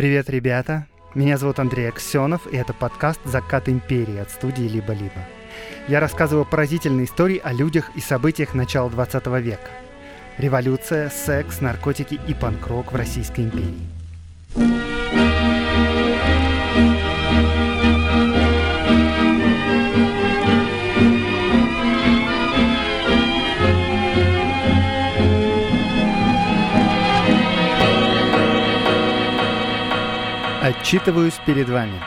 Привет, ребята! Меня зовут Андрей Аксенов, и это подкаст «Закат империи» от студии «Либо-либо». Я рассказываю поразительные истории о людях и событиях начала 20 века. Революция, секс, наркотики и панк-рок в Российской империи. Отчитываюсь перед вами.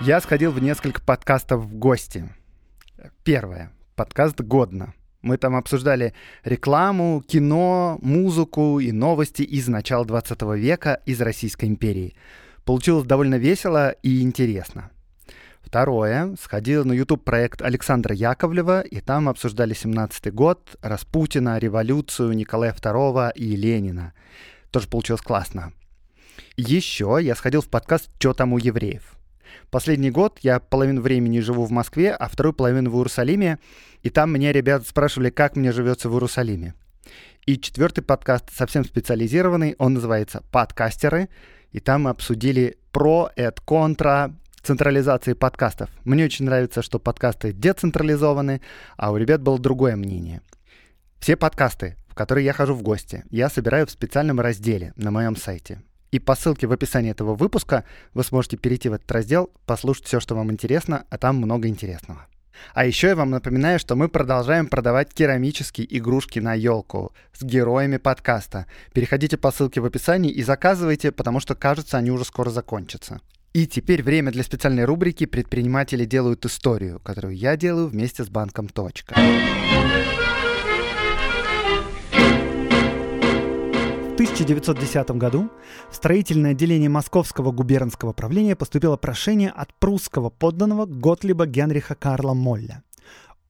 Я сходил в несколько подкастов в гости. Первое. Подкаст «Годно». Мы там обсуждали рекламу, кино, музыку и новости из начала 20 века из Российской империи. Получилось довольно весело и интересно. Второе. Сходил на YouTube проект Александра Яковлева, и там обсуждали 17-й год, Распутина, революцию, Николая II и Ленина. Тоже получилось классно. Еще я сходил в подкаст «Чё там у евреев?». Последний год я половину времени живу в Москве, а вторую половину в Иерусалиме, и там меня ребята спрашивали, как мне живется в Иерусалиме. И четвертый подкаст совсем специализированный, он называется «Подкастеры», и там мы обсудили про, эт, контра, централизации подкастов. Мне очень нравится, что подкасты децентрализованы, а у ребят было другое мнение. Все подкасты, в которые я хожу в гости, я собираю в специальном разделе на моем сайте. И по ссылке в описании этого выпуска вы сможете перейти в этот раздел, послушать все, что вам интересно, а там много интересного. А еще я вам напоминаю, что мы продолжаем продавать керамические игрушки на елку с героями подкаста. Переходите по ссылке в описании и заказывайте, потому что, кажется, они уже скоро закончатся. И теперь время для специальной рубрики «Предприниматели делают историю», которую я делаю вместе с банком «Точка». 1910 году в строительное отделение Московского губернского правления поступило прошение от прусского подданного Готлиба Генриха Карла Молля.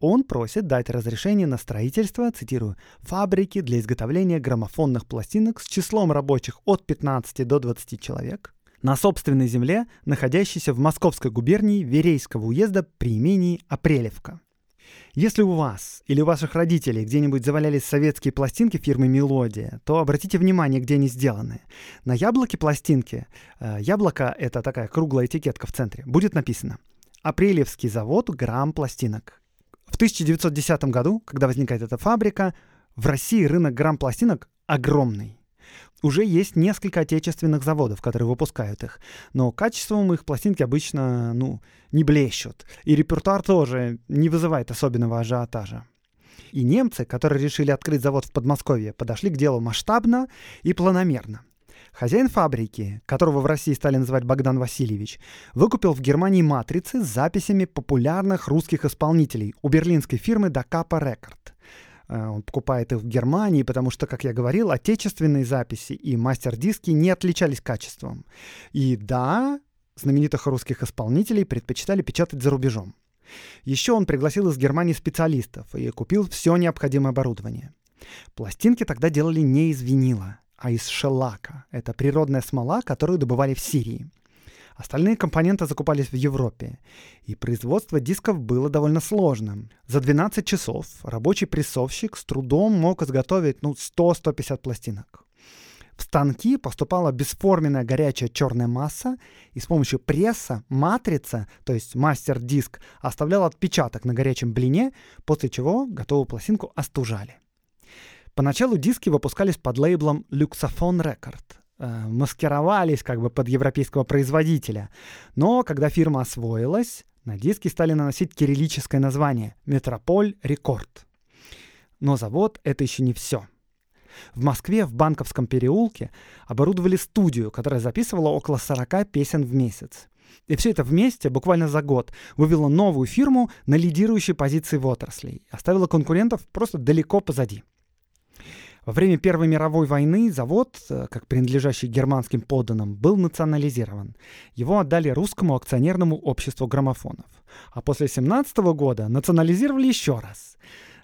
Он просит дать разрешение на строительство, цитирую, «фабрики для изготовления граммофонных пластинок с числом рабочих от 15 до 20 человек на собственной земле, находящейся в Московской губернии Верейского уезда при имении Апрелевка. Если у вас или у ваших родителей где-нибудь завалялись советские пластинки фирмы «Мелодия», то обратите внимание, где они сделаны. На яблоке пластинки, э, яблоко — это такая круглая этикетка в центре, будет написано «Апрелевский завод грамм пластинок». В 1910 году, когда возникает эта фабрика, в России рынок грамм пластинок огромный уже есть несколько отечественных заводов, которые выпускают их. Но качеством их пластинки обычно, ну, не блещут. И репертуар тоже не вызывает особенного ажиотажа. И немцы, которые решили открыть завод в Подмосковье, подошли к делу масштабно и планомерно. Хозяин фабрики, которого в России стали называть Богдан Васильевич, выкупил в Германии матрицы с записями популярных русских исполнителей у берлинской фирмы Dakapa Record. Э, он покупает их в Германии, потому что, как я говорил, отечественные записи и мастер-диски не отличались качеством. И да, знаменитых русских исполнителей предпочитали печатать за рубежом. Еще он пригласил из Германии специалистов и купил все необходимое оборудование. Пластинки тогда делали не из винила, а из шелака. Это природная смола, которую добывали в Сирии. Остальные компоненты закупались в Европе, и производство дисков было довольно сложным. За 12 часов рабочий прессовщик с трудом мог изготовить ну, 100-150 пластинок. В станки поступала бесформенная горячая черная масса, и с помощью пресса матрица, то есть мастер-диск, оставлял отпечаток на горячем блине, после чего готовую пластинку остужали. Поначалу диски выпускались под лейблом Luxophone Record, маскировались как бы под европейского производителя. Но когда фирма освоилась, на диски стали наносить кириллическое название «Метрополь Рекорд». Но завод — это еще не все. В Москве, в Банковском переулке, оборудовали студию, которая записывала около 40 песен в месяц. И все это вместе, буквально за год, вывело новую фирму на лидирующей позиции в отрасли, оставило конкурентов просто далеко позади. Во время Первой мировой войны завод, э, как принадлежащий германским подданным, был национализирован. Его отдали русскому акционерному обществу граммофонов. А после 17 года национализировали еще раз.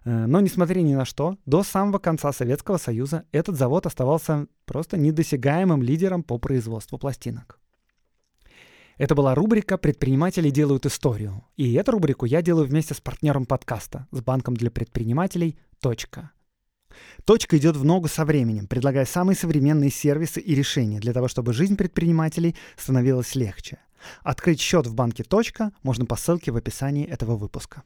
Э, но, несмотря ни на что, до самого конца Советского Союза этот завод оставался просто недосягаемым лидером по производству пластинок. Это была рубрика «Предприниматели делают историю». И эту рубрику я делаю вместе с партнером подкаста, с банком для предпринимателей «Точка». Точка идет в ногу со временем, предлагая самые современные сервисы и решения для того, чтобы жизнь предпринимателей становилась легче. Открыть счет в банке «Точка» можно по ссылке в описании этого выпуска.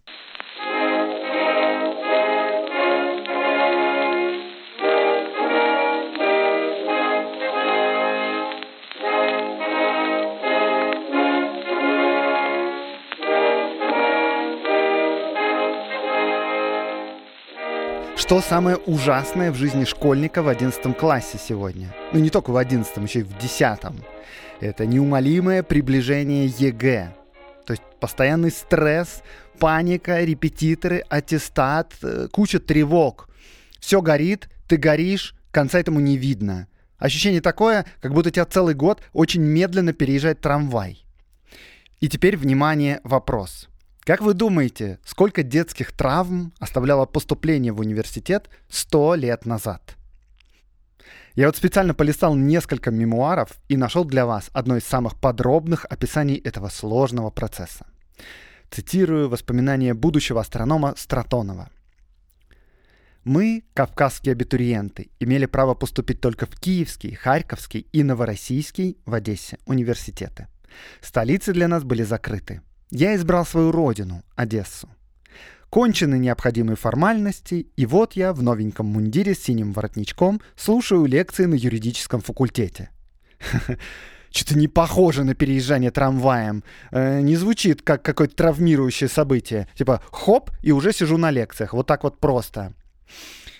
Что самое ужасное в жизни школьника в 11 классе сегодня? Ну, не только в 11, еще и в 10. Это неумолимое приближение ЕГЭ. То есть постоянный стресс, паника, репетиторы, аттестат, э, куча тревог. Все горит, ты горишь, конца этому не видно. Ощущение такое, как будто тебя целый год очень медленно переезжает трамвай. И теперь, внимание, вопрос. Как вы думаете, сколько детских травм оставляло поступление в университет 100 лет назад? Я вот специально полистал несколько мемуаров и нашел для вас одно из самых подробных описаний этого сложного процесса. Цитирую воспоминания будущего астронома Стратонова. Мы, кавказские абитуриенты, имели право поступить только в Киевский, Харьковский и Новороссийский в Одессе университеты. Столицы для нас были закрыты – я избрал свою родину, Одессу. Кончены необходимые формальности, и вот я в новеньком мундире с синим воротничком слушаю лекции на юридическом факультете. Что-то не похоже на переезжание трамваем. Э, не звучит как какое-то травмирующее событие. Типа хоп, и уже сижу на лекциях. Вот так вот просто.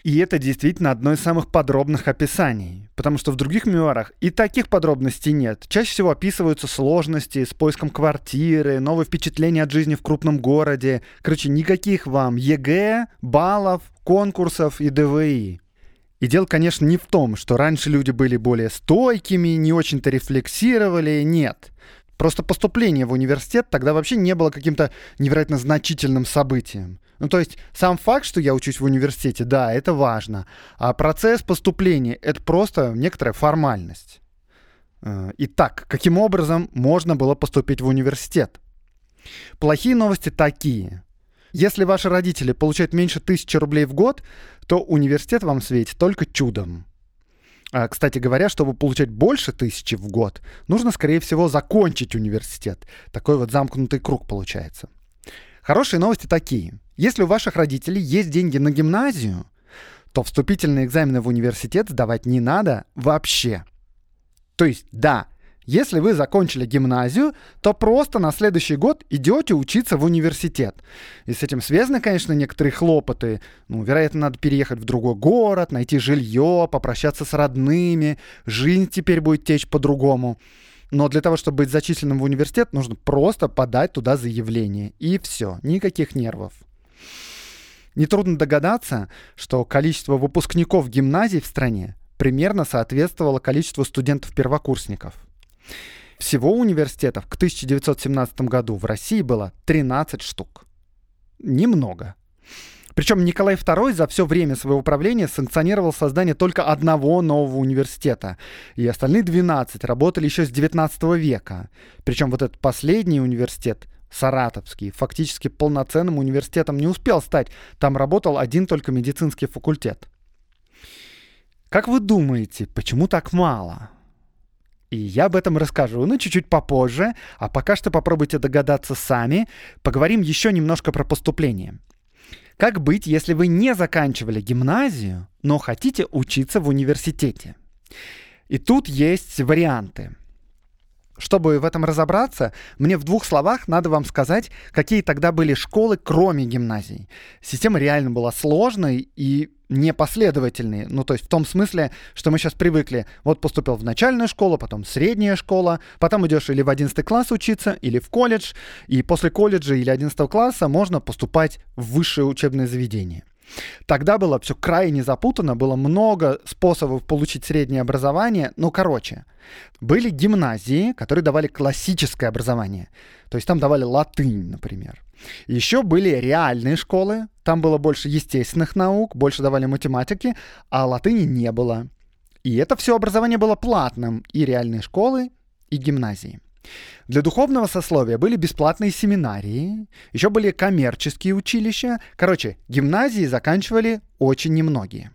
И это действительно одно из самых подробных описаний, потому что в других мемуарах и таких подробностей нет. Чаще всего описываются сложности с поиском квартиры, новые впечатления от жизни в крупном городе. Короче, никаких вам ЕГЭ, баллов, конкурсов и ДВИ. И дело, конечно, не в том, что раньше люди были более стойкими, не очень-то рефлексировали, нет. Просто поступление в университет тогда вообще не было каким-то невероятно значительным событием. Ну, то есть сам факт, что я учусь в университете, да, это важно. А процесс поступления — это просто некоторая формальность. Э, итак, каким образом можно было поступить в университет? Плохие новости такие. Если ваши родители получают меньше тысячи рублей в год, то университет вам светит только чудом. А, кстати говоря, чтобы получать больше тысячи в год, нужно, скорее всего, закончить университет. Такой вот замкнутый круг получается. Хорошие новости такие. Если у ваших родителей есть деньги на гимназию, то вступительные экзамены в университет сдавать не надо вообще. То есть, да, если вы закончили гимназию, то просто на следующий год идете учиться в университет. И с этим связаны, конечно, некоторые хлопоты. Ну, вероятно, надо переехать в другой город, найти жилье, попрощаться с родными. Жизнь теперь будет течь по-другому. Но для того, чтобы быть зачисленным в университет, нужно просто подать туда заявление. И все, никаких нервов. Нетрудно догадаться, что количество выпускников гимназий в стране примерно соответствовало количеству студентов-первокурсников. Всего университетов к 1917 году в России было 13 штук. Немного. Причем Николай II за все время своего правления санкционировал создание только одного нового университета, и остальные 12 работали еще с 19 века. Причем вот этот последний университет, Саратовский, фактически полноценным университетом не успел стать. Там работал один только медицинский факультет. Как вы думаете, почему так мало? И я об этом расскажу, но чуть-чуть попозже, а пока что попробуйте догадаться сами. Поговорим еще немножко про поступление. Как быть, если вы не заканчивали гимназию, но хотите учиться в университете? И тут есть варианты. Чтобы в этом разобраться, мне в двух словах надо вам сказать, какие тогда были школы, кроме гимназий. Система реально была сложной и непоследовательной. Ну, то есть в том смысле, что мы сейчас привыкли. Вот поступил в начальную школу, потом средняя школа, потом идешь или в 11 класс учиться, или в колледж, и после колледжа или 11 класса можно поступать в высшее учебное заведение. Тогда было все крайне запутано, было много способов получить среднее образование. Ну, короче, были гимназии, которые давали классическое образование. То есть там давали латынь, например. Еще были реальные школы, там было больше естественных наук, больше давали математики, а латыни не было. И это все образование было платным, и реальные школы, и гимназии. Для духовного сословия были бесплатные семинарии, еще были коммерческие училища. Короче, гимназии заканчивали очень немногие.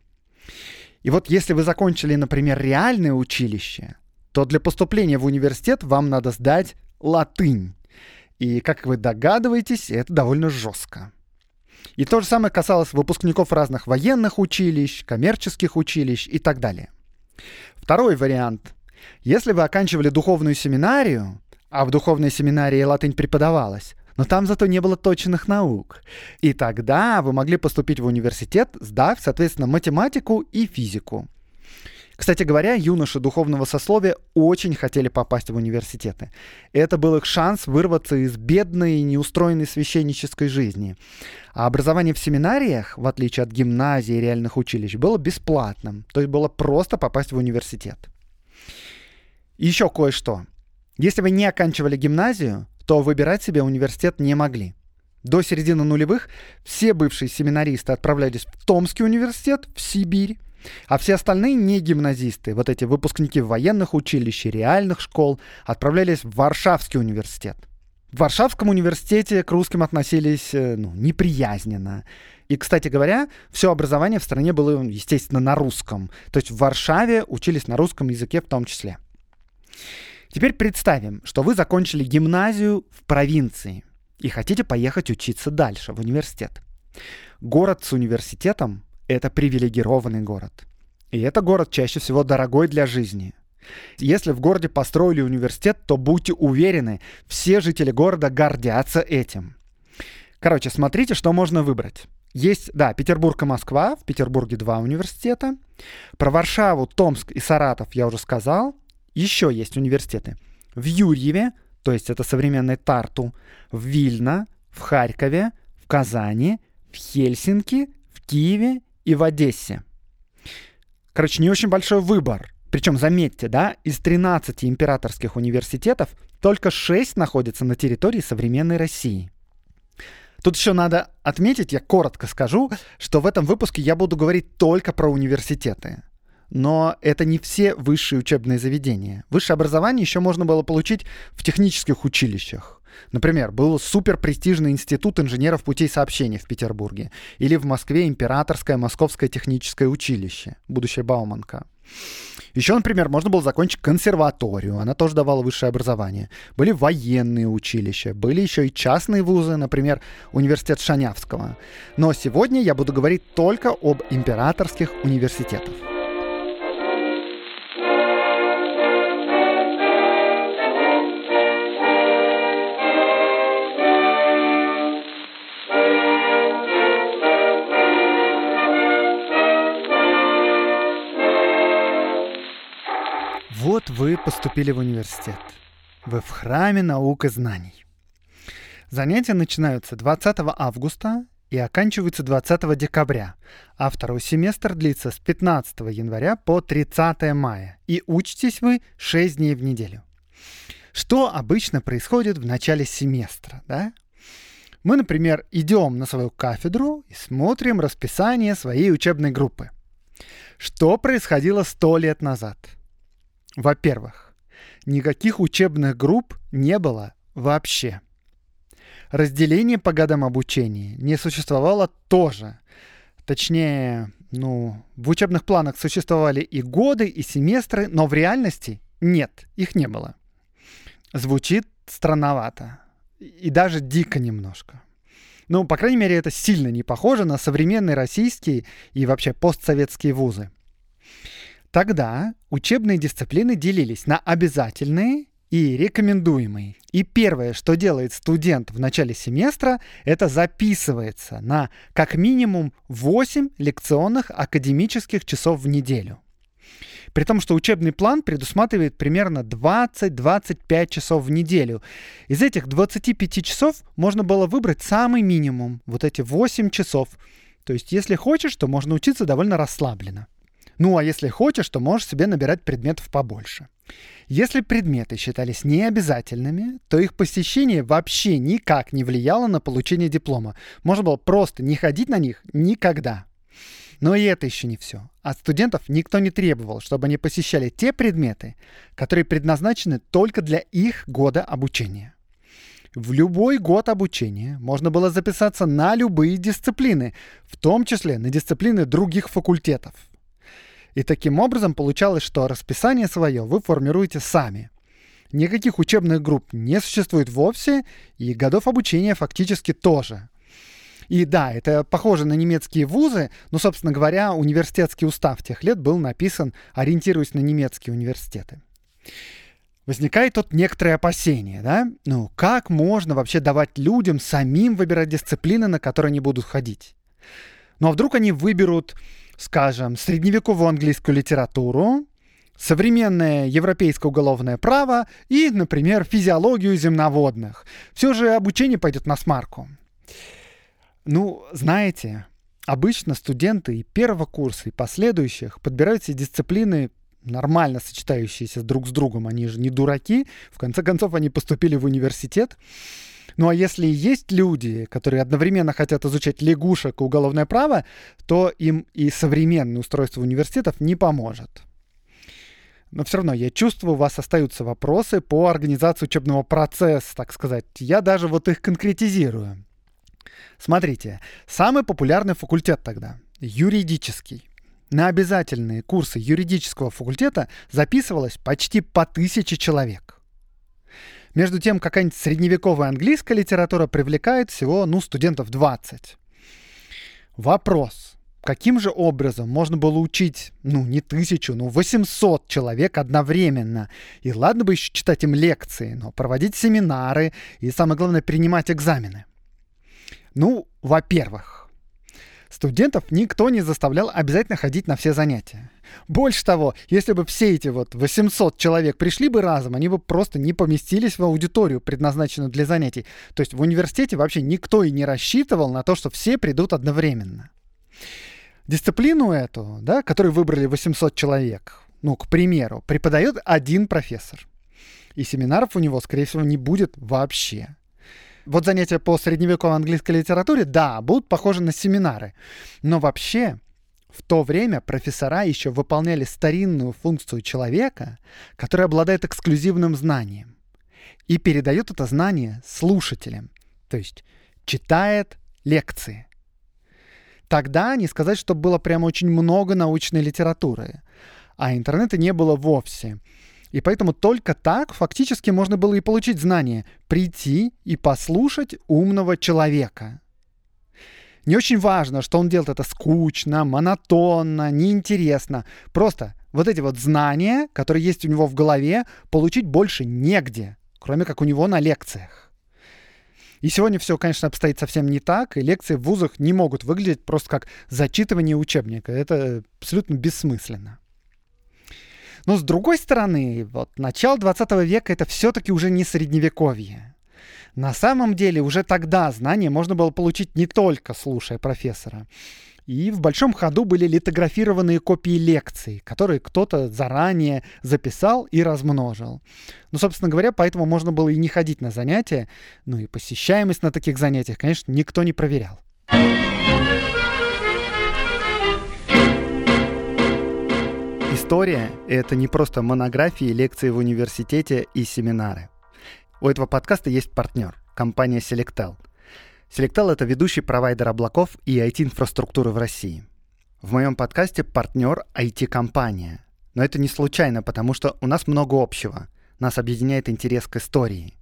И вот если вы закончили, например, реальное училище, то для поступления в университет вам надо сдать латынь. И, как вы догадываетесь, это довольно жестко. И то же самое касалось выпускников разных военных училищ, коммерческих училищ и так далее. Второй вариант. Если вы оканчивали духовную семинарию, а в духовной семинарии латынь преподавалась, но там зато не было точных наук. И тогда вы могли поступить в университет, сдав, соответственно, математику и физику. Кстати говоря, юноши духовного сословия очень хотели попасть в университеты. Это был их шанс вырваться из бедной и неустроенной священнической жизни. А образование в семинариях, в отличие от гимназии и реальных училищ, было бесплатным. То есть было просто попасть в университет. Еще кое-что. Если вы не оканчивали гимназию, то выбирать себе университет не могли. До середины нулевых все бывшие семинаристы отправлялись в Томский университет, в Сибирь, а все остальные не гимназисты, вот эти выпускники военных училищ и реальных школ, отправлялись в Варшавский университет. В Варшавском университете к русским относились э, ну, неприязненно. И, кстати говоря, все образование в стране было, естественно, на русском. То есть в Варшаве учились на русском языке в том числе. Теперь представим, что вы закончили гимназию в провинции и хотите поехать учиться дальше, в университет. Город с университетом это привилегированный город. И это город чаще всего дорогой для жизни. Если в городе построили университет, то будьте уверены, все жители города гордятся этим. Короче, смотрите, что можно выбрать. Есть, да, Петербург и Москва. В Петербурге два университета. Про Варшаву, Томск и Саратов я уже сказал. Еще есть университеты. В Юрьеве, то есть это современный Тарту, в Вильно, в Харькове, в Казани, в Хельсинки, в Киеве и в Одессе. Короче, не очень большой выбор. Причем, заметьте, да, из 13 императорских университетов только 6 находятся на территории современной России. Тут еще надо отметить, я коротко скажу, что в этом выпуске я буду говорить только про университеты. Но это не все высшие учебные заведения. Высшее образование еще можно было получить в технических училищах. Например, был суперпрестижный институт инженеров путей сообщения в Петербурге или в Москве Императорское Московское техническое училище, будущее Бауманка. Еще, например, можно было закончить консерваторию, она тоже давала высшее образование. Были военные училища, были еще и частные вузы, например, университет Шанявского. Но сегодня я буду говорить только об императорских университетах. Вот вы поступили в университет. Вы в храме наук и знаний. Занятия начинаются 20 августа и оканчиваются 20 декабря, а второй семестр длится с 15 января по 30 мая. И учитесь вы 6 дней в неделю. Что обычно происходит в начале семестра, да? Мы, например, идем на свою кафедру и смотрим расписание своей учебной группы. Что происходило сто лет назад – во-первых, никаких учебных групп не было вообще. Разделение по годам обучения не существовало тоже. Точнее, ну, в учебных планах существовали и годы, и семестры, но в реальности нет, их не было. Звучит странновато. И даже дико немножко. Ну, по крайней мере, это сильно не похоже на современные российские и вообще постсоветские вузы. Тогда учебные дисциплины делились на обязательные и рекомендуемые. И первое, что делает студент в начале семестра, это записывается на как минимум 8 лекционных академических часов в неделю. При том, что учебный план предусматривает примерно 20-25 часов в неделю. Из этих 25 часов можно было выбрать самый минимум, вот эти 8 часов. То есть, если хочешь, то можно учиться довольно расслабленно. Ну а если хочешь, то можешь себе набирать предметов побольше. Если предметы считались необязательными, то их посещение вообще никак не влияло на получение диплома. Можно было просто не ходить на них никогда. Но и это еще не все. От студентов никто не требовал, чтобы они посещали те предметы, которые предназначены только для их года обучения. В любой год обучения можно было записаться на любые дисциплины, в том числе на дисциплины других факультетов – И таким образом получалось, что расписание свое вы формируете сами. Никаких учебных групп не существует вовсе, и годов обучения фактически тоже. И да, это похоже на немецкие вузы, но, собственно говоря, университетский устав тех лет был написан, ориентируясь на немецкие университеты. Возникает тут некоторое опасение, да? Ну, как можно вообще давать людям самим выбирать дисциплины, на которые они будут ходить? Ну, а вдруг они выберут, скажем, средневековую английскую литературу, современное европейское уголовное право и, например, физиологию земноводных. Все же обучение пойдет на смарку. Ну, знаете, обычно студенты и первого курса, и последующих подбирают себе дисциплины нормально сочетающиеся друг с другом. Они же не дураки. В конце концов, они поступили в университет. Ну а если есть люди, которые одновременно хотят изучать лягушек и уголовное право, то им и современное устройство университетов не поможет. Но все равно я чувствую, у вас остаются вопросы по организации учебного процесса, так сказать. Я даже вот их конкретизирую. Смотрите, самый популярный факультет тогда — юридический. На обязательные курсы юридического факультета записывалось почти по тысяче человек. Между тем, какая-нибудь средневековая английская литература привлекает всего, ну, студентов 20. Вопрос. Каким же образом можно было учить, ну, не тысячу, ну, 800 человек одновременно? И ладно бы еще читать им лекции, но проводить семинары и, самое главное, принимать экзамены. Ну, во-первых, студентов никто не заставлял обязательно ходить на все занятия. Больше того, если бы все эти вот 800 человек пришли бы разом, они бы просто не поместились в аудиторию, предназначенную для занятий. То есть в университете вообще никто и не рассчитывал на то, что все придут одновременно. Дисциплину эту, да, которую выбрали 800 человек, ну, к примеру, преподает один профессор. И семинаров у него, скорее всего, не будет вообще. Вот занятия по средневековой английской литературе, да, будут похожи на семинары. Но вообще, в то время профессора еще выполняли старинную функцию человека, который обладает эксклюзивным знанием и передает это знание слушателям, то есть читает лекции. Тогда не сказать, что было прямо очень много научной литературы, а интернета не было вовсе. И поэтому только так фактически можно было и получить знания, прийти и послушать умного человека. Не очень важно, что он делает это скучно, монотонно, неинтересно. Просто вот эти вот знания, которые есть у него в голове, получить больше негде, кроме как у него на лекциях. И сегодня все, конечно, обстоит совсем не так, и лекции в вузах не могут выглядеть просто как зачитывание учебника. Это абсолютно бессмысленно. Но с другой стороны, вот начало 20 века это все-таки уже не средневековье. На самом деле уже тогда знания можно было получить не только слушая профессора. И в большом ходу были литографированные копии лекций, которые кто-то заранее записал и размножил. Ну, собственно говоря, поэтому можно было и не ходить на занятия. Ну и посещаемость на таких занятиях, конечно, никто не проверял. История — это не просто монографии, лекции в университете и семинары. У этого подкаста есть партнер — компания Selectel — Selectel — это ведущий провайдер облаков и IT-инфраструктуры в России. В моем подкасте партнер IT-компания. Но это не случайно, потому что у нас много общего. Нас объединяет интерес к истории.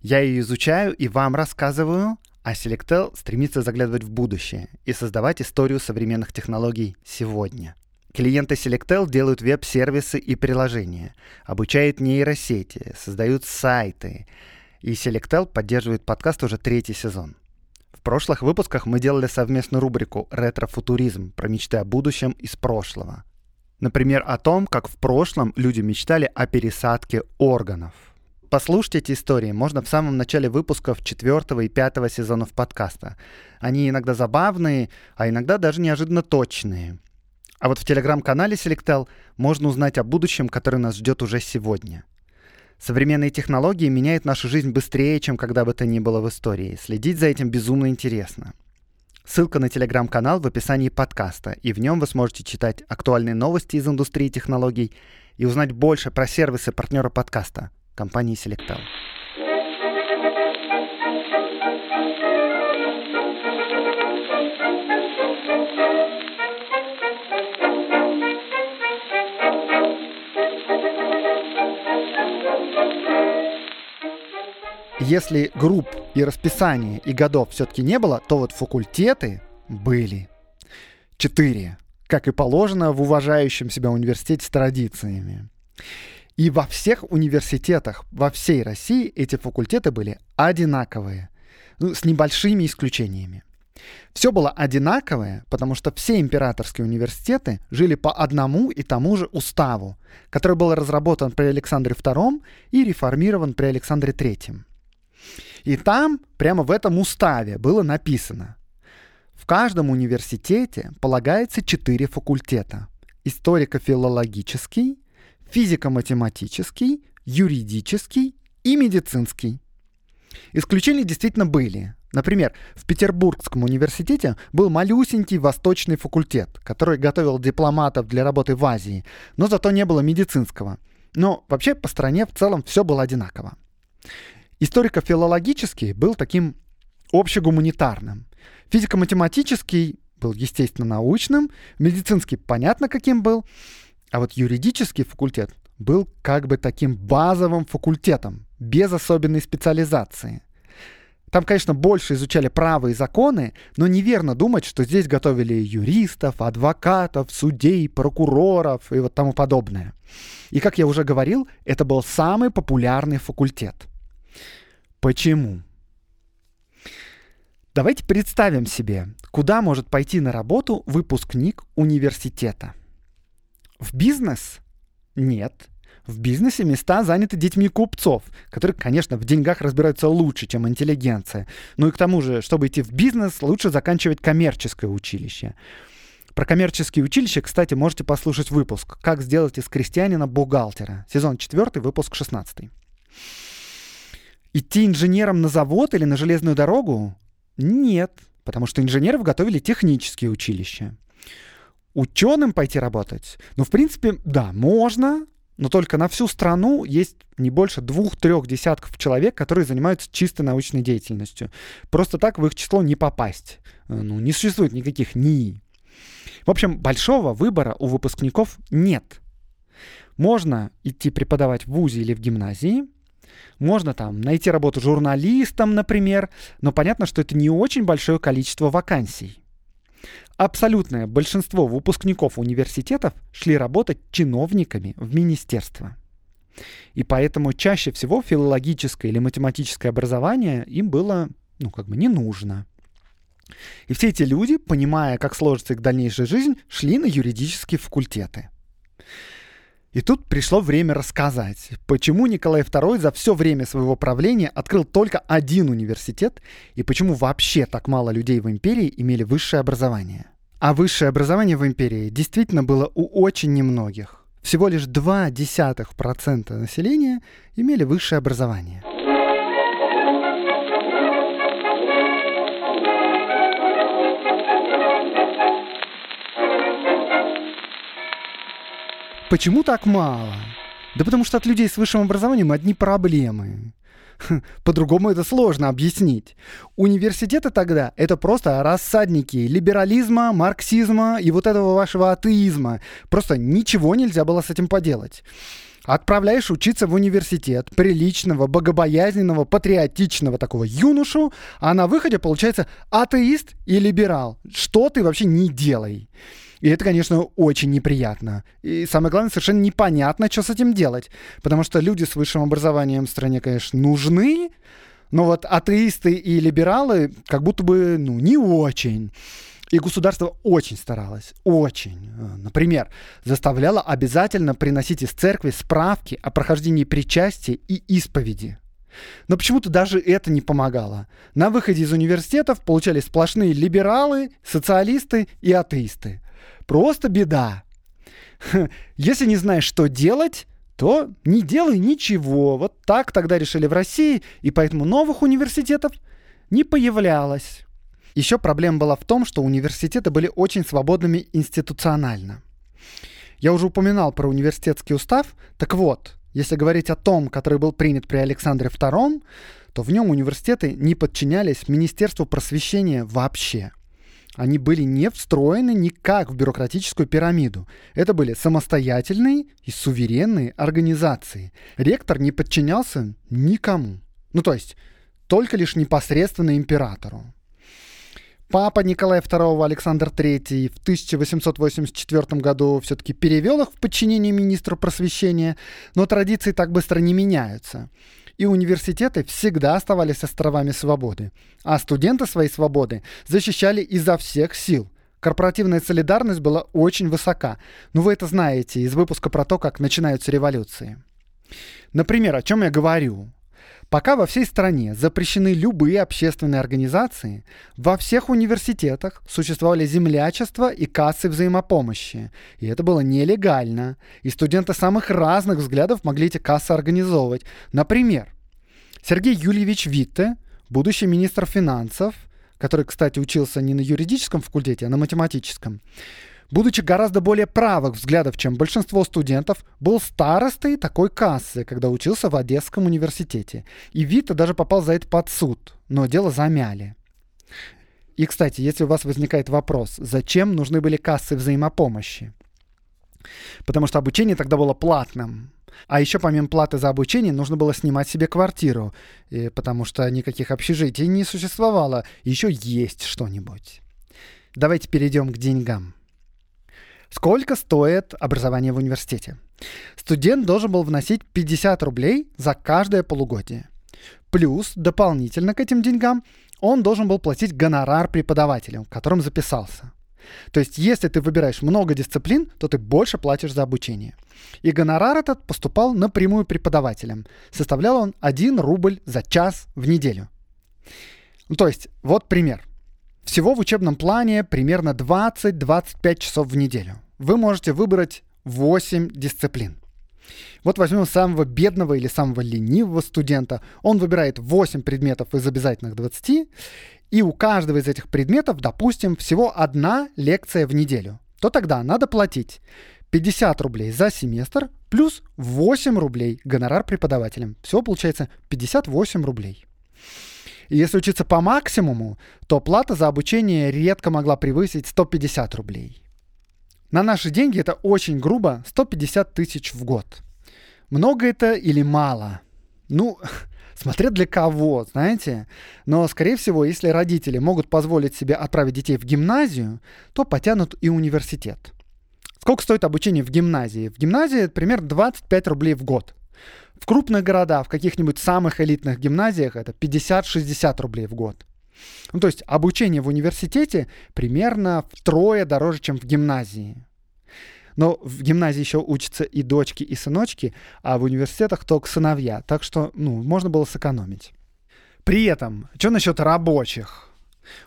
Я ее изучаю и вам рассказываю, а Selectel стремится заглядывать в будущее и создавать историю современных технологий сегодня. Клиенты Selectel делают веб-сервисы и приложения, обучают нейросети, создают сайты. И Selectel поддерживает подкаст уже третий сезон. В прошлых выпусках мы делали совместную рубрику «Ретро-футуризм» про мечты о будущем из прошлого. Например, о том, как в прошлом люди мечтали о пересадке органов. Послушать эти истории можно в самом начале выпусков четвертого и пятого сезонов подкаста. Они иногда забавные, а иногда даже неожиданно точные. А вот в телеграм-канале Selectel можно узнать о будущем, которое нас ждет уже сегодня – Современные технологии меняют нашу жизнь быстрее, чем когда бы то ни было в истории. Следить за этим безумно интересно. Ссылка на телеграм-канал в описании подкаста, и в нем вы сможете читать актуальные новости из индустрии технологий и узнать больше про сервисы партнера подкаста компании Selectel. Если групп и расписания и годов все-таки не было, то вот факультеты были. Четыре. Как и положено в уважающем себя университете с традициями. И во всех университетах, во всей России эти факультеты были одинаковые, ну, с небольшими исключениями. Все было одинаковое, потому что все императорские университеты жили по одному и тому же уставу, который был разработан при Александре II и реформирован при Александре III. И там, прямо в этом уставе, было написано, в каждом университете полагается четыре факультета. Историко-филологический, физико-математический, юридический и медицинский. Исключения действительно были. Например, в Петербургском университете был малюсенький восточный факультет, который готовил дипломатов для работы в Азии, но зато не было медицинского. Но вообще по стране в целом все было одинаково. Историко-филологический был таким общегуманитарным. Физико-математический был, естественно, научным, медицинский понятно каким был, а вот юридический факультет был как бы таким базовым факультетом, без особенной специализации. Там, конечно, больше изучали право и законы, но неверно думать, что здесь готовили юристов, адвокатов, судей, прокуроров и вот тому подобное. И, как я уже говорил, это был самый популярный факультет. Почему? Давайте представим себе, куда может пойти на работу выпускник университета. В бизнес? Нет. В бизнесе места заняты детьми купцов, которые, конечно, в деньгах разбираются лучше, чем интеллигенция. Ну и к тому же, чтобы идти в бизнес, лучше заканчивать коммерческое училище. Про коммерческие училища, кстати, можете послушать выпуск «Как сделать из крестьянина бухгалтера». Сезон 4, выпуск 16. Идти инженером на завод или на железную дорогу? Нет, потому что инженеров готовили технические училища. Ученым пойти работать? Ну, в принципе, да, можно, но только на всю страну есть не больше двух-трех десятков человек, которые занимаются чисто научной деятельностью. Просто так в их число не попасть. Э, ну, не существует никаких НИИ. В общем, большого выбора у выпускников нет. Можно идти преподавать в ВУЗе или в гимназии, можно там найти работу журналистом, например, но понятно, что это не очень большое количество вакансий. Абсолютное большинство выпускников университетов шли работать чиновниками в министерство. И поэтому чаще всего филологическое или математическое образование им было, ну, как бы не нужно. И все эти люди, понимая, как сложится их дальнейшая жизнь, шли на юридические факультеты. И тут пришло время рассказать, почему Николай II за все время своего правления открыл только один университет и почему вообще так мало людей в империи имели высшее образование. А высшее образование в империи действительно было у очень немногих. Всего лишь 0,2% населения имели высшее образование. Почему так мало? Да потому что от людей с высшим образованием одни проблемы. По-другому это сложно объяснить. Университеты тогда — это просто рассадники либерализма, марксизма и вот этого вашего атеизма. Просто ничего нельзя было с этим поделать. Отправляешь учиться в университет приличного, богобоязненного, патриотичного такого юношу, а на выходе получается атеист и либерал. Что ты вообще не делай. И это, конечно, очень неприятно. И самое главное, совершенно непонятно, что с этим делать. Потому что люди с высшим образованием в стране, конечно, нужны, но вот атеисты и либералы как будто бы, ну, не очень. И государство очень старалось, очень. Например, заставляло обязательно приносить из церкви справки о прохождении причастия и исповеди. Но почему-то даже это не помогало. На выходе из университетов получались сплошные либералы, социалисты и атеисты. Просто беда. Если не знаешь, что делать, то не делай ничего. Вот так тогда решили в России, и поэтому новых университетов не появлялось. Еще проблема была в том, что университеты были очень свободными институционально. Я уже упоминал про университетский устав. Так вот, если говорить о том, который был принят при Александре II, то в нем университеты не подчинялись Министерству просвещения вообще. Они были не встроены никак в бюрократическую пирамиду. Это были самостоятельные и суверенные организации. Ректор не подчинялся никому. Ну, то есть, только лишь непосредственно императору. Папа Николай II Александр III в 1884 году все-таки перевел их в подчинение министру просвещения, но традиции так быстро не меняются. И университеты всегда оставались островами свободы, а студенты свои свободы защищали изо всех сил. Корпоративная солидарность была очень высока. Ну вы это знаете из выпуска про то, как начинаются революции. Например, о чем я говорю? Пока во всей стране запрещены любые общественные организации, во всех университетах существовали землячества и кассы взаимопомощи. И это было нелегально. И студенты самых разных взглядов могли эти кассы организовывать. Например, Сергей Юльевич Витте, будущий министр финансов, который, кстати, учился не на юридическом факультете, а на математическом, будучи гораздо более правых взглядов, чем большинство студентов, был старостой такой кассы, когда учился в Одесском университете. И Вита даже попал за это под суд, но дело замяли. И, кстати, если у вас возникает вопрос, зачем нужны были кассы взаимопомощи? Потому что обучение тогда было платным. А еще помимо платы за обучение нужно было снимать себе квартиру, и потому что никаких общежитий не существовало. Еще есть что-нибудь. Давайте перейдем к деньгам. Сколько стоит образование в университете? Студент должен был вносить 50 рублей за каждое полугодие. Плюс дополнительно к этим деньгам он должен был платить гонорар преподавателям, в котором записался. То есть, если ты выбираешь много дисциплин, то ты больше платишь за обучение. И гонорар этот поступал напрямую преподавателям. Составлял он 1 рубль за час в неделю. Ну, то есть, вот пример. Всего в учебном плане примерно 20-25 часов в неделю. Вы можете выбрать 8 дисциплин. Вот возьмем самого бедного или самого ленивого студента. Он выбирает 8 предметов из обязательных 20, и у каждого из этих предметов, допустим, всего одна лекция в неделю. То тогда надо платить 50 рублей за семестр плюс 8 рублей гонорар преподавателям. Всего получается 58 рублей. И если учиться по максимуму, то плата за обучение редко могла превысить 150 рублей. На наши деньги это очень грубо 150 тысяч в год. Много это или мало? Ну, смотря для кого, знаете. Но, скорее всего, если родители могут позволить себе отправить детей в гимназию, то потянут и университет. Сколько стоит обучение в гимназии? В гимназии примерно 25 рублей в год. В крупных городах, в каких-нибудь самых элитных гимназиях это 50-60 рублей в год. Ну, то есть обучение в университете примерно втрое дороже, чем в гимназии. Но в гимназии еще учатся и дочки, и сыночки, а в университетах только сыновья. Так что, ну, можно было сэкономить. При этом, что насчет рабочих?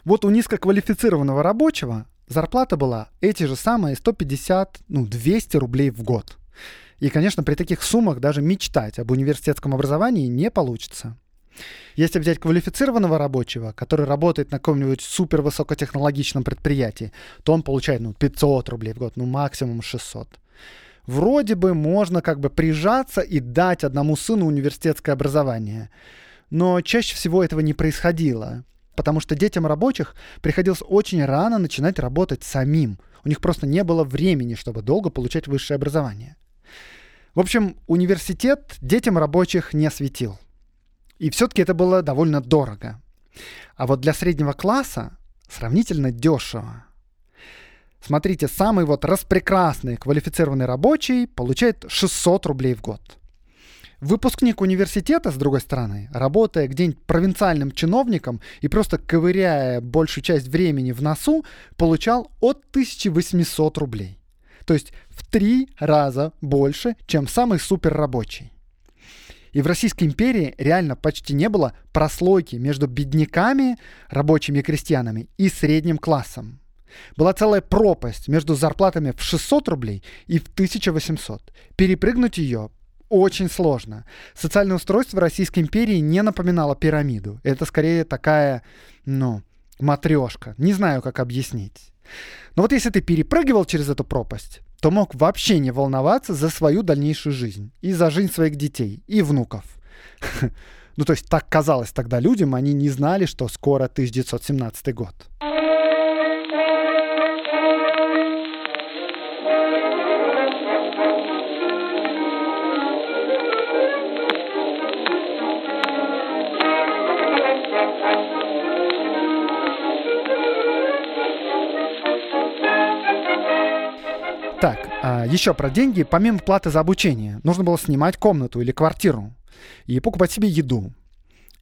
Вот у низкоквалифицированного рабочего зарплата была эти же самые 150, ну, 200 рублей в год. И, конечно, при таких суммах даже мечтать об университетском образовании не получится. Если взять квалифицированного рабочего, который работает на каком-нибудь супер высокотехнологичном предприятии, то он получает ну, 500 рублей в год, ну максимум 600. Вроде бы можно как бы прижаться и дать одному сыну университетское образование. Но чаще всего этого не происходило, потому что детям рабочих приходилось очень рано начинать работать самим. У них просто не было времени, чтобы долго получать высшее образование. В общем, университет детям рабочих не светил. И все-таки это было довольно дорого. А вот для среднего класса сравнительно дешево. Смотрите, самый вот распрекрасный квалифицированный рабочий получает 600 рублей в год. Выпускник университета, с другой стороны, работая где-нибудь провинциальным чиновником и просто ковыряя большую часть времени в носу, получал от 1800 рублей. То есть три раза больше, чем самый суперрабочий. И в Российской империи реально почти не было прослойки между бедняками, рабочими и крестьянами и средним классом. Была целая пропасть между зарплатами в 600 рублей и в 1800. Перепрыгнуть ее очень сложно. Социальное устройство Российской империи не напоминало пирамиду. Это скорее такая, ну, матрешка. Не знаю, как объяснить. Но вот если ты перепрыгивал через эту пропасть, то мог вообще не волноваться за свою дальнейшую жизнь и за жизнь своих детей и внуков. Ну, то есть так казалось тогда людям, они не знали, что скоро 1917 год. А еще про деньги. Помимо платы за обучение, нужно было снимать комнату или квартиру и покупать себе еду.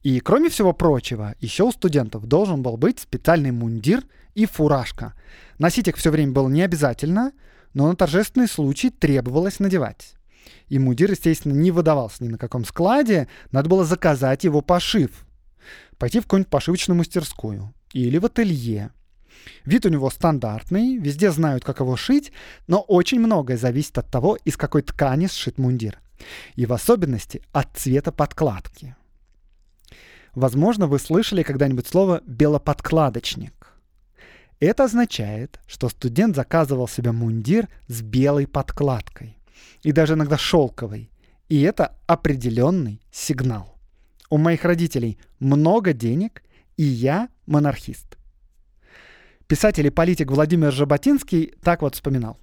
И кроме всего прочего, еще у студентов должен был быть специальный мундир и фуражка. Носить их все время было не обязательно, но на торжественный случай требовалось надевать. И мундир, естественно, не выдавался ни на каком складе, надо было заказать его пошив. Пойти в какую-нибудь пошивочную мастерскую или в ателье. Вид у него стандартный, везде знают, как его шить, но очень многое зависит от того, из какой ткани сшит мундир. И в особенности от цвета подкладки. Возможно, вы слышали когда-нибудь слово «белоподкладочник». Это означает, что студент заказывал себе мундир с белой подкладкой. И даже иногда шелковой. И это определенный сигнал. У моих родителей много денег, и я монархист. Писатель и политик Владимир Жаботинский так вот вспоминал.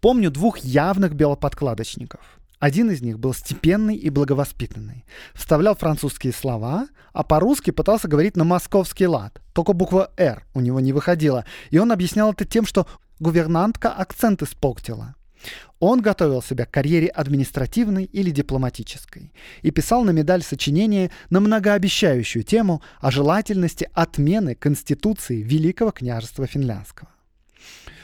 Помню двух явных белоподкладочников – один из них был степенный и благовоспитанный. Вставлял французские слова, а по-русски пытался говорить на московский лад. Только буква «Р» у него не выходила. И он объяснял это тем, что гувернантка акцент испортила. Он готовил себя к карьере административной или дипломатической и писал на медаль сочинения на многообещающую тему о желательности отмены Конституции Великого княжества Финляндского.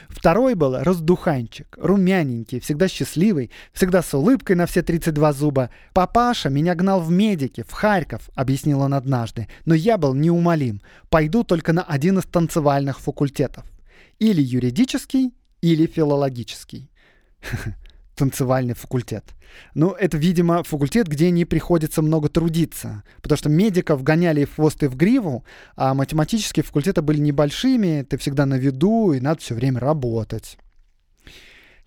Второй был раздуханчик, румяненький, всегда счастливый, всегда с улыбкой на все 32 зуба. «Папаша меня гнал в медики, в Харьков», — объяснил он однажды. «Но я был неумолим. Пойду только на один из танцевальных факультетов. Или юридический, или филологический». танцевальный факультет. Ну, это, видимо, факультет, где не приходится много трудиться, потому что медиков гоняли в хвост в гриву, а математические факультеты были небольшими, ты всегда на виду, и надо все время работать.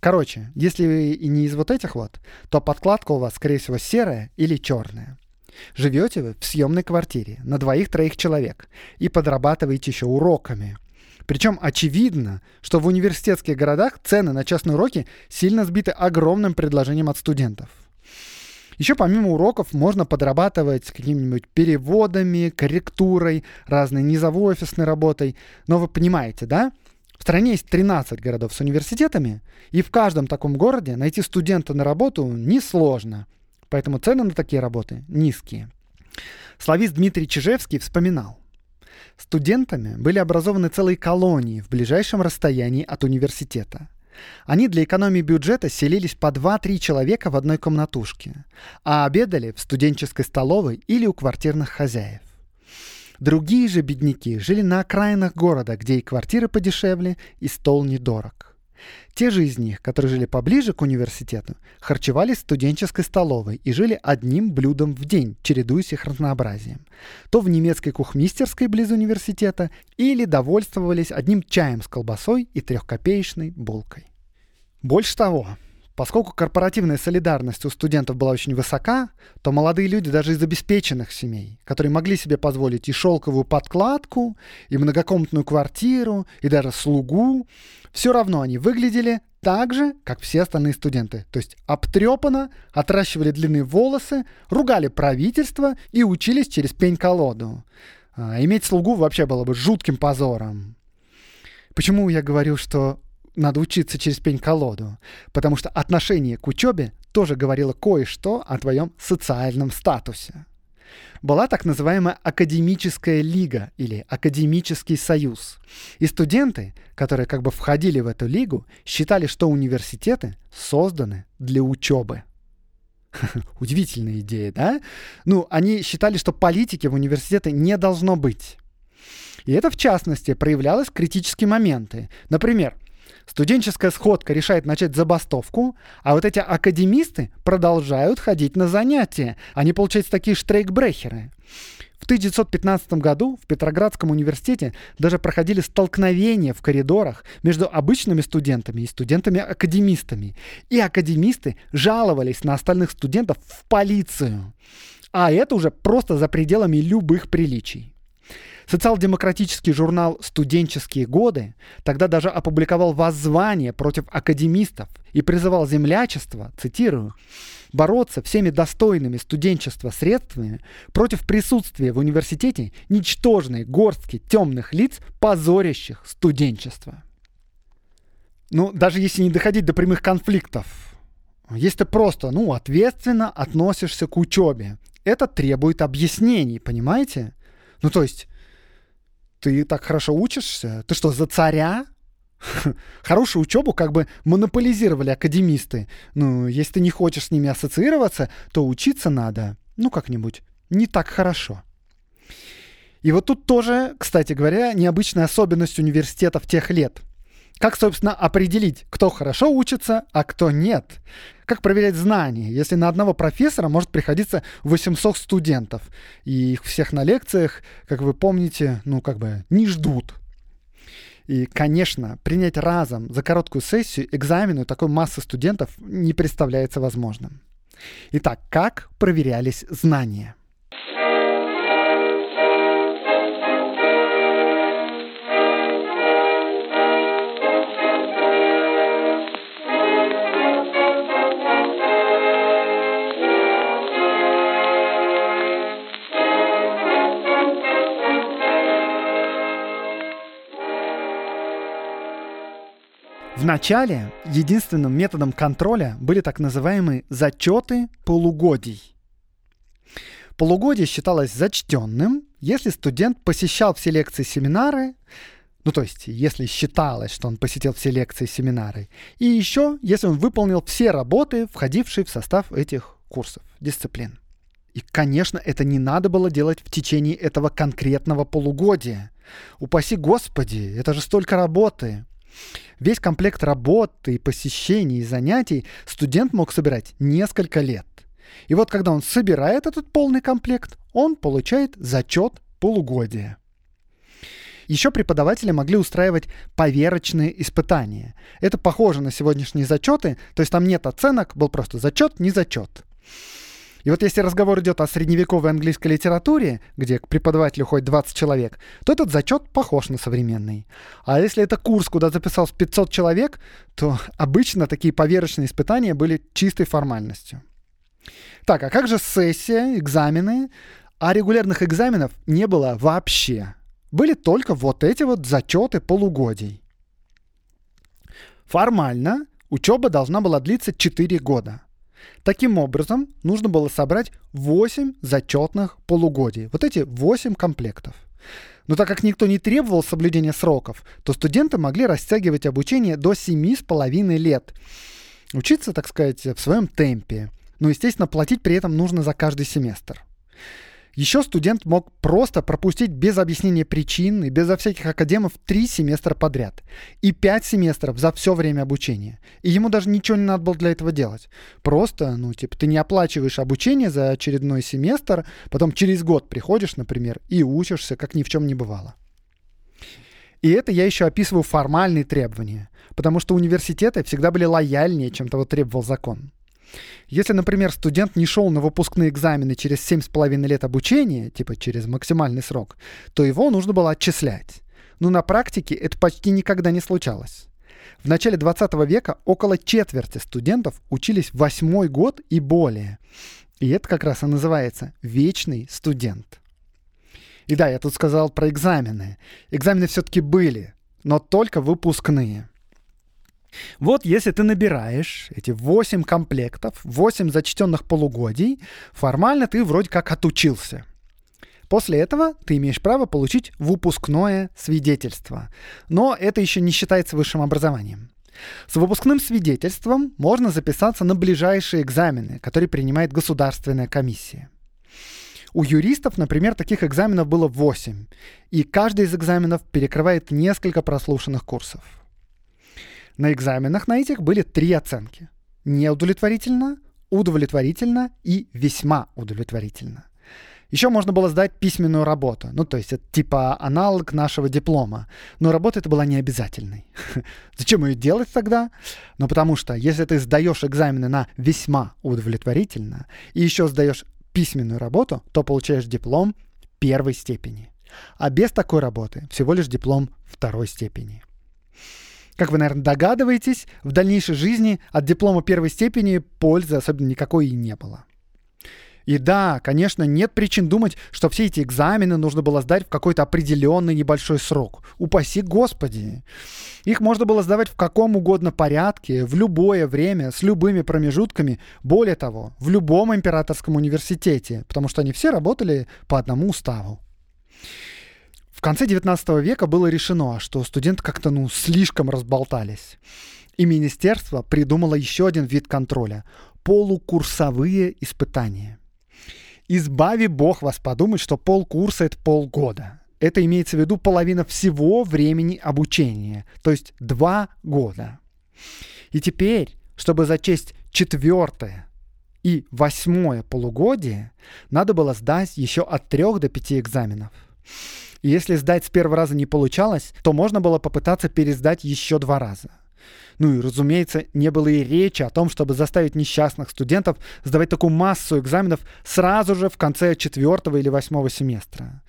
Короче, если вы и не из вот этих вот, то подкладка у вас, скорее всего, серая или черная. Живете вы в съемной квартире на двоих-троих человек и подрабатываете еще уроками – причем очевидно, что в университетских городах цены на частные уроки сильно сбиты огромным предложением от студентов. Еще помимо уроков можно подрабатывать какими-нибудь переводами, корректурой, разной низовой офисной работой. Но вы понимаете, да? В стране есть 13 городов с университетами, и в каждом таком городе найти студента на работу несложно. Поэтому цены на такие работы низкие. Славист Дмитрий Чижевский вспоминал. Студентами были образованы целые колонии в ближайшем расстоянии от университета. Они для экономии бюджета селились по 2-3 человека в одной комнатушке, а обедали в студенческой столовой или у квартирных хозяев. Другие же бедняки жили на окраинах города, где и квартиры подешевле, и стол недорог. Те же из них, которые жили поближе к университету, харчевались в студенческой столовой и жили одним блюдом в день, чередуясь их разнообразием. То в немецкой кухмистерской близ университета или довольствовались одним чаем с колбасой и трехкопеечной булкой. Больше того, Поскольку корпоративная солидарность у студентов была очень высока, то молодые люди даже из обеспеченных семей, которые могли себе позволить и шелковую подкладку, и многокомнатную квартиру, и даже слугу, все равно они выглядели так же, как все остальные студенты. То есть обтрепанно, отращивали длинные волосы, ругали правительство и учились через пень-колоду. А, иметь слугу вообще было бы жутким позором. Почему я говорю, что надо учиться через пень-колоду, потому что отношение к учебе тоже говорило кое-что о твоем социальном статусе. Была так называемая академическая лига или академический союз. И студенты, которые как бы входили в эту лигу, считали, что университеты созданы для учебы. Удивительная идея, да? Ну, они считали, что политики в университеты не должно быть. И это, в частности, проявлялось в критические моменты. Например, Студенческая сходка решает начать забастовку, а вот эти академисты продолжают ходить на занятия. Они, получаются, такие штрейкбрехеры. В 1915 году в Петроградском университете даже проходили столкновения в коридорах между обычными студентами и студентами-академистами. И академисты жаловались на остальных студентов в полицию. А это уже просто за пределами любых приличий. Социал-демократический журнал «Студенческие годы» тогда даже опубликовал воззвание против академистов и призывал землячество, цитирую, бороться всеми достойными студенчества средствами против присутствия в университете ничтожной горстки темных лиц, позорящих студенчество. Ну, даже если не доходить до прямых конфликтов, если ты просто, ну, ответственно относишься к учебе, это требует объяснений, понимаете? Ну, то есть, ты так хорошо учишься, ты что, за царя? Хорошую учебу как бы монополизировали академисты. Ну, если ты не хочешь с ними ассоциироваться, то учиться надо, ну, как-нибудь не так хорошо. И вот тут тоже, кстати говоря, необычная особенность университетов тех лет. Как, собственно, определить, кто хорошо учится, а кто нет? Как проверять знания, если на одного профессора может приходиться 800 студентов, и их всех на лекциях, как вы помните, ну, как бы не ждут. И, конечно, принять разом за короткую сессию экзамену такой массы студентов не представляется возможным. Итак, как проверялись знания? Вначале единственным методом контроля были так называемые зачеты полугодий. Полугодие считалось зачтенным, если студент посещал все лекции семинары, ну то есть если считалось, что он посетил все лекции семинары, и еще если он выполнил все работы, входившие в состав этих курсов, дисциплин. И, конечно, это не надо было делать в течение этого конкретного полугодия. Упаси Господи, это же столько работы. Весь комплект работы, посещений и занятий студент мог собирать несколько лет. И вот когда он собирает этот полный комплект, он получает зачет полугодия. Еще преподаватели могли устраивать поверочные испытания. Это похоже на сегодняшние зачеты, то есть там нет оценок, был просто зачет, не зачет. И вот если разговор идет о средневековой английской литературе, где к преподавателю ходит 20 человек, то этот зачет похож на современный. А если это курс, куда записалось 500 человек, то обычно такие поверочные испытания были чистой формальностью. Так, а как же сессия, экзамены? А регулярных экзаменов не было вообще. Были только вот эти вот зачеты полугодий. Формально учеба должна была длиться 4 года. Таким образом, нужно было собрать 8 зачетных полугодий. Вот эти 8 комплектов. Но так как никто не требовал соблюдения сроков, то студенты могли растягивать обучение до 7,5 лет. Учиться, так сказать, в своем темпе. Но, естественно, платить при этом нужно за каждый семестр. Еще студент мог просто пропустить без объяснения причин и безо всяких академов три семестра подряд. И пять семестров за все время обучения. И ему даже ничего не надо было для этого делать. Просто, ну, типа, ты не оплачиваешь обучение за очередной семестр, потом через год приходишь, например, и учишься, как ни в чем не бывало. И это я еще описываю формальные требования, потому что университеты всегда были лояльнее, чем того требовал закон. Если, например, студент не шел на выпускные экзамены через 7,5 лет обучения, типа через максимальный срок, то его нужно было отчислять. Но на практике это почти никогда не случалось. В начале 20 века около четверти студентов учились восьмой год и более. И это как раз и называется вечный студент. И да, я тут сказал про экзамены. Экзамены все-таки были, но только выпускные. Вот если ты набираешь эти 8 комплектов, 8 зачтенных полугодий, формально ты вроде как отучился. После этого ты имеешь право получить выпускное свидетельство. Но это еще не считается высшим образованием. С выпускным свидетельством можно записаться на ближайшие экзамены, которые принимает государственная комиссия. У юристов, например, таких экзаменов было 8, и каждый из экзаменов перекрывает несколько прослушанных курсов. На экзаменах на этих были три оценки. Неудовлетворительно, удовлетворительно и весьма удовлетворительно. Еще можно было сдать письменную работу. Ну, то есть это типа аналог нашего диплома. Но работа это была не обязательной. Зачем ее делать тогда? Ну, потому что если ты сдаешь экзамены на весьма удовлетворительно и еще сдаешь письменную работу, то получаешь диплом первой степени. А без такой работы всего лишь диплом второй степени. Как вы, наверное, догадываетесь, в дальнейшей жизни от диплома первой степени пользы особенно никакой и не было. И да, конечно, нет причин думать, что все эти экзамены нужно было сдать в какой-то определенный небольшой срок. Упаси Господи. Их можно было сдавать в каком угодно порядке, в любое время, с любыми промежутками. Более того, в любом императорском университете, потому что они все работали по одному уставу. В конце 19 века было решено, что студенты как-то ну, слишком разболтались. И министерство придумало еще один вид контроля – полукурсовые испытания. Избави бог вас подумать, что полкурса — это полгода. Это имеется в виду половина всего времени обучения, то есть два года. И теперь, чтобы зачесть четвертое и восьмое полугодие, надо было сдать еще от трех до пяти экзаменов. И если сдать с первого раза не получалось, то можно было попытаться пересдать еще два раза. Ну и, разумеется, не было и речи о том, чтобы заставить несчастных студентов сдавать такую массу экзаменов сразу же в конце четвертого или восьмого семестра.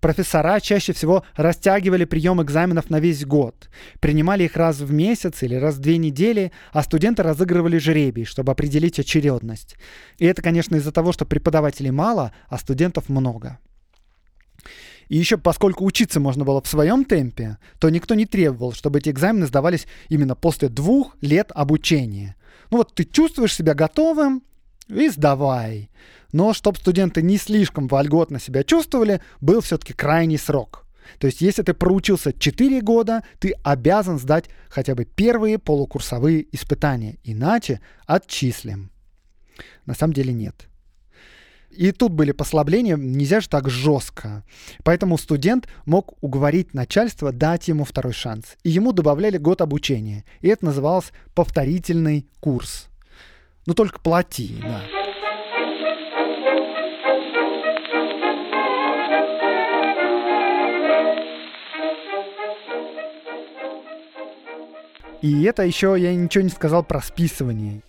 Профессора чаще всего растягивали прием экзаменов на весь год, принимали их раз в месяц или раз в две недели, а студенты разыгрывали жребий, чтобы определить очередность. И это, конечно, из-за того, что преподавателей мало, а студентов много. И еще поскольку учиться можно было в своем темпе, то никто не требовал, чтобы эти экзамены сдавались именно после двух лет обучения. Ну вот ты чувствуешь себя готовым и сдавай. Но чтобы студенты не слишком вольготно себя чувствовали, был все-таки крайний срок. То есть если ты проучился 4 года, ты обязан сдать хотя бы первые полукурсовые испытания, иначе отчислим. На самом деле нет. И тут были послабления, нельзя же так жестко. Поэтому студент мог уговорить начальство дать ему второй шанс. И ему добавляли год обучения. И это называлось повторительный курс. Ну только плати, да. И это еще я ничего не сказал про списывание.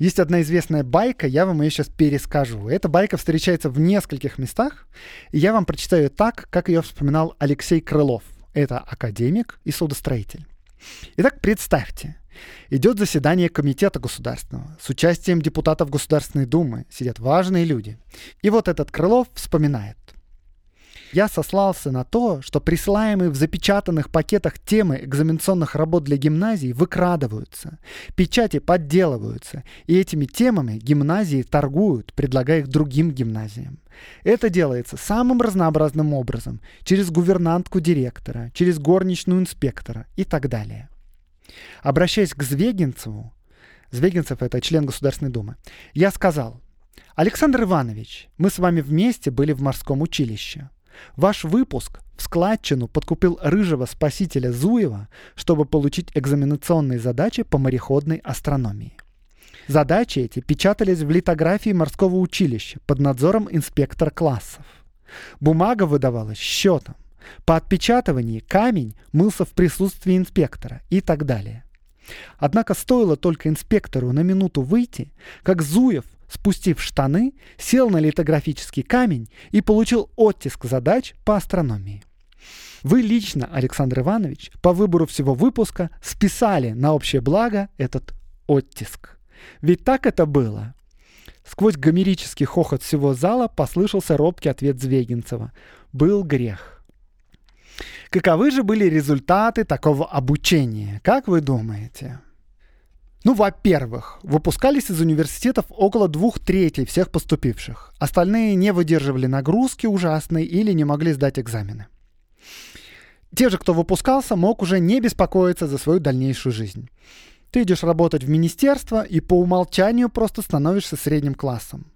Есть одна известная байка, я вам ее сейчас перескажу. Эта байка встречается в нескольких местах, и я вам прочитаю так, как ее вспоминал Алексей Крылов. Это академик и судостроитель. Итак, представьте, идет заседание комитета государственного с участием депутатов Государственной Думы, сидят важные люди. И вот этот Крылов вспоминает. Я сослался на то, что присылаемые в запечатанных пакетах темы экзаменационных работ для гимназий выкрадываются, печати подделываются, и этими темами гимназии торгуют, предлагая их другим гимназиям. Это делается самым разнообразным образом, через гувернантку директора, через горничную инспектора и так далее. Обращаясь к Звегинцеву, Звегинцев — это член Государственной Думы, я сказал, Александр Иванович, мы с вами вместе были в морском училище. Ваш выпуск в складчину подкупил рыжего спасителя Зуева, чтобы получить экзаменационные задачи по мореходной астрономии. Задачи эти печатались в литографии морского училища под надзором инспектора классов. Бумага выдавалась счетом. По отпечатыванию камень мылся в присутствии инспектора и так далее. Однако стоило только инспектору на минуту выйти, как Зуев спустив штаны, сел на литографический камень и получил оттиск задач по астрономии. Вы лично, Александр Иванович, по выбору всего выпуска списали на общее благо этот оттиск. Ведь так это было. Сквозь гомерический хохот всего зала послышался робкий ответ Звегинцева. Был грех. Каковы же были результаты такого обучения, как вы думаете? Ну, во-первых, выпускались из университетов около двух третей всех поступивших. Остальные не выдерживали нагрузки ужасной или не могли сдать экзамены. Те же, кто выпускался, мог уже не беспокоиться за свою дальнейшую жизнь. Ты идешь работать в министерство и по умолчанию просто становишься средним классом.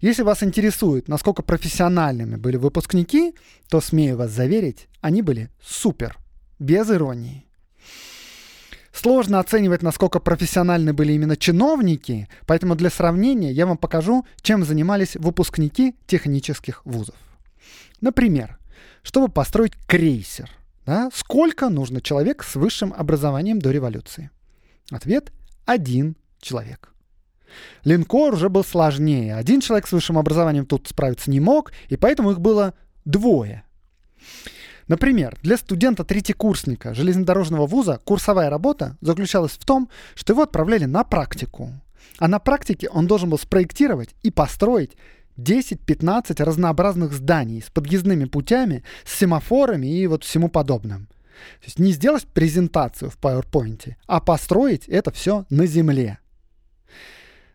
Если вас интересует, насколько профессиональными были выпускники, то, смею вас заверить, они были супер, без иронии. Сложно оценивать, насколько профессиональны были именно чиновники, поэтому для сравнения я вам покажу, чем занимались выпускники технических вузов. Например, чтобы построить крейсер, да, сколько нужно человек с высшим образованием до революции? Ответ – один человек. Линкор уже был сложнее. Один человек с высшим образованием тут справиться не мог, и поэтому их было двое. Например, для студента-третьекурсника железнодорожного вуза курсовая работа заключалась в том, что его отправляли на практику. А на практике он должен был спроектировать и построить 10-15 разнообразных зданий с подъездными путями, с семафорами и вот всему подобным. То есть не сделать презентацию в PowerPoint, а построить это все на земле.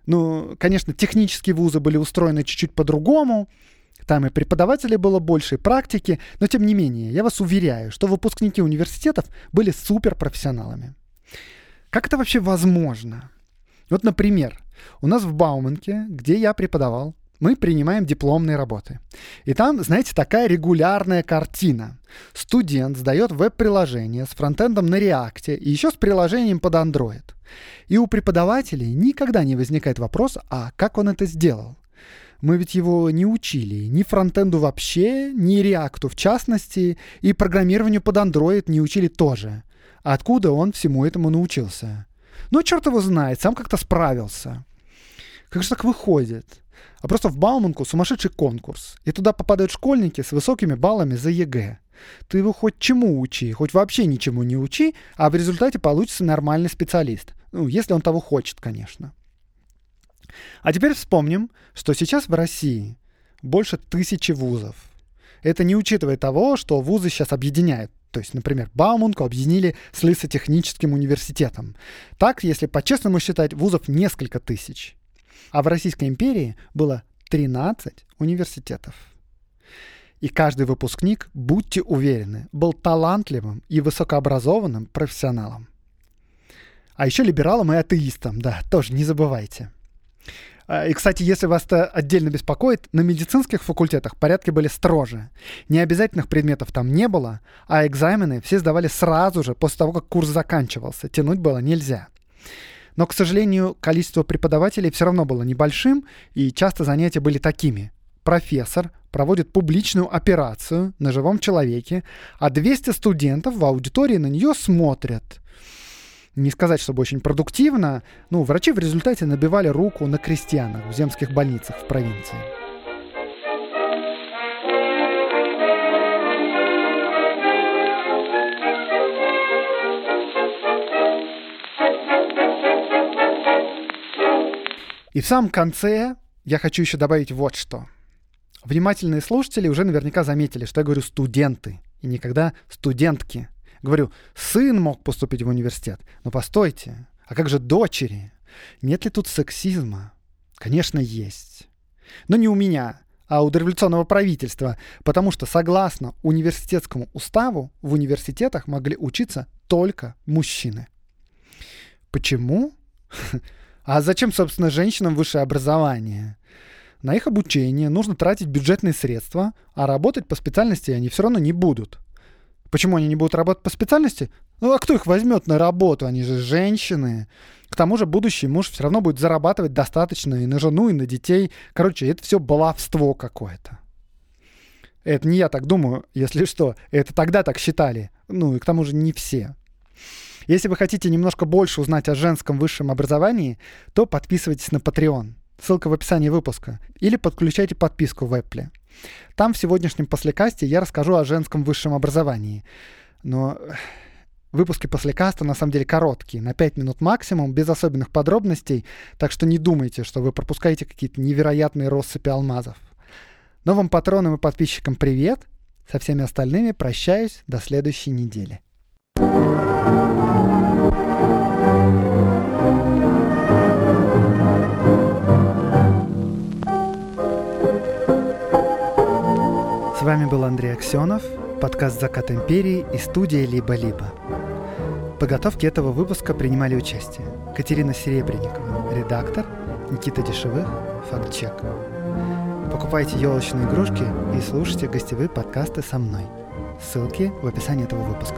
Ну, конечно, технические вузы были устроены чуть-чуть по-другому. Там и преподавателей было больше, и практики. Но тем не менее, я вас уверяю, что выпускники университетов были суперпрофессионалами. Как это вообще возможно? Вот, например, у нас в Бауманке, где я преподавал, мы принимаем дипломные работы. И там, знаете, такая регулярная картина. Студент сдает веб-приложение с фронтендом на React и еще с приложением под Android. И у преподавателей никогда не возникает вопрос, а как он это сделал? Мы ведь его не учили ни фронтенду вообще, ни реакту в частности, и программированию под Android не учили тоже. Откуда он всему этому научился? Ну, черт его знает, сам как-то справился. Как же так выходит? А просто в Бауманку сумасшедший конкурс, и туда попадают школьники с высокими баллами за ЕГЭ. Ты его хоть чему учи, хоть вообще ничему не учи, а в результате получится нормальный специалист. Ну, если он того хочет, конечно. А теперь вспомним, что сейчас в России больше тысячи вузов. Это не учитывая того, что вузы сейчас объединяют. То есть, например, Бауманку объединили с Лисотехническим университетом. Так, если по-честному считать, вузов несколько тысяч. А в Российской империи было 13 университетов. И каждый выпускник, будьте уверены, был талантливым и высокообразованным профессионалом. А еще либералом и атеистом, да, тоже не забывайте. А, и, кстати, если вас это отдельно беспокоит, на медицинских факультетах порядки были строже. Необязательных предметов там не было, а экзамены все сдавали сразу же, после того, как курс заканчивался. Тянуть было нельзя. Но, к сожалению, количество преподавателей все равно было небольшим, и часто занятия были такими. Профессор проводит публичную операцию на живом человеке, а 200 студентов в аудитории на нее смотрят. Не сказать, чтобы очень продуктивно, ну, врачи в результате набивали руку на крестьянах в земских больницах в провинции. И в самом конце я хочу еще добавить вот что. Внимательные слушатели уже наверняка заметили, что я говорю студенты и никогда студентки. Говорю, сын мог поступить в университет. Но постойте, а как же дочери? Нет ли тут сексизма? Конечно, есть. Но не у меня, а у дореволюционного правительства, потому что согласно университетскому уставу в университетах могли учиться только мужчины. Почему? А зачем, собственно, женщинам высшее образование? На их обучение нужно тратить бюджетные средства, а работать по специальности они все равно не будут. Почему они не будут работать по специальности? Ну а кто их возьмет на работу? Они же женщины. К тому же будущий муж все равно будет зарабатывать достаточно и на жену, и на детей. Короче, это все баловство какое-то. Это не я так думаю, если что. Это тогда так считали. Ну и к тому же не все. Если вы хотите немножко больше узнать о женском высшем образовании, то подписывайтесь на Patreon. Ссылка в описании выпуска. Или подключайте подписку в Apple. Там в сегодняшнем послекасте я расскажу о женском высшем образовании. Но выпуски послекаста на самом деле короткие, на 5 минут максимум, без особенных подробностей, так что не думайте, что вы пропускаете какие-то невероятные россыпи алмазов. Новым патронам и подписчикам привет. Со всеми остальными прощаюсь до следующей недели. С вами был Андрей Аксенов, подкаст «Закат империи» и студия «Либо-либо». В подготовке этого выпуска принимали участие Катерина Серебренникова, редактор, Никита Дешевых, фактчек. Покупайте елочные игрушки и слушайте гостевые подкасты со мной. Ссылки в описании этого выпуска.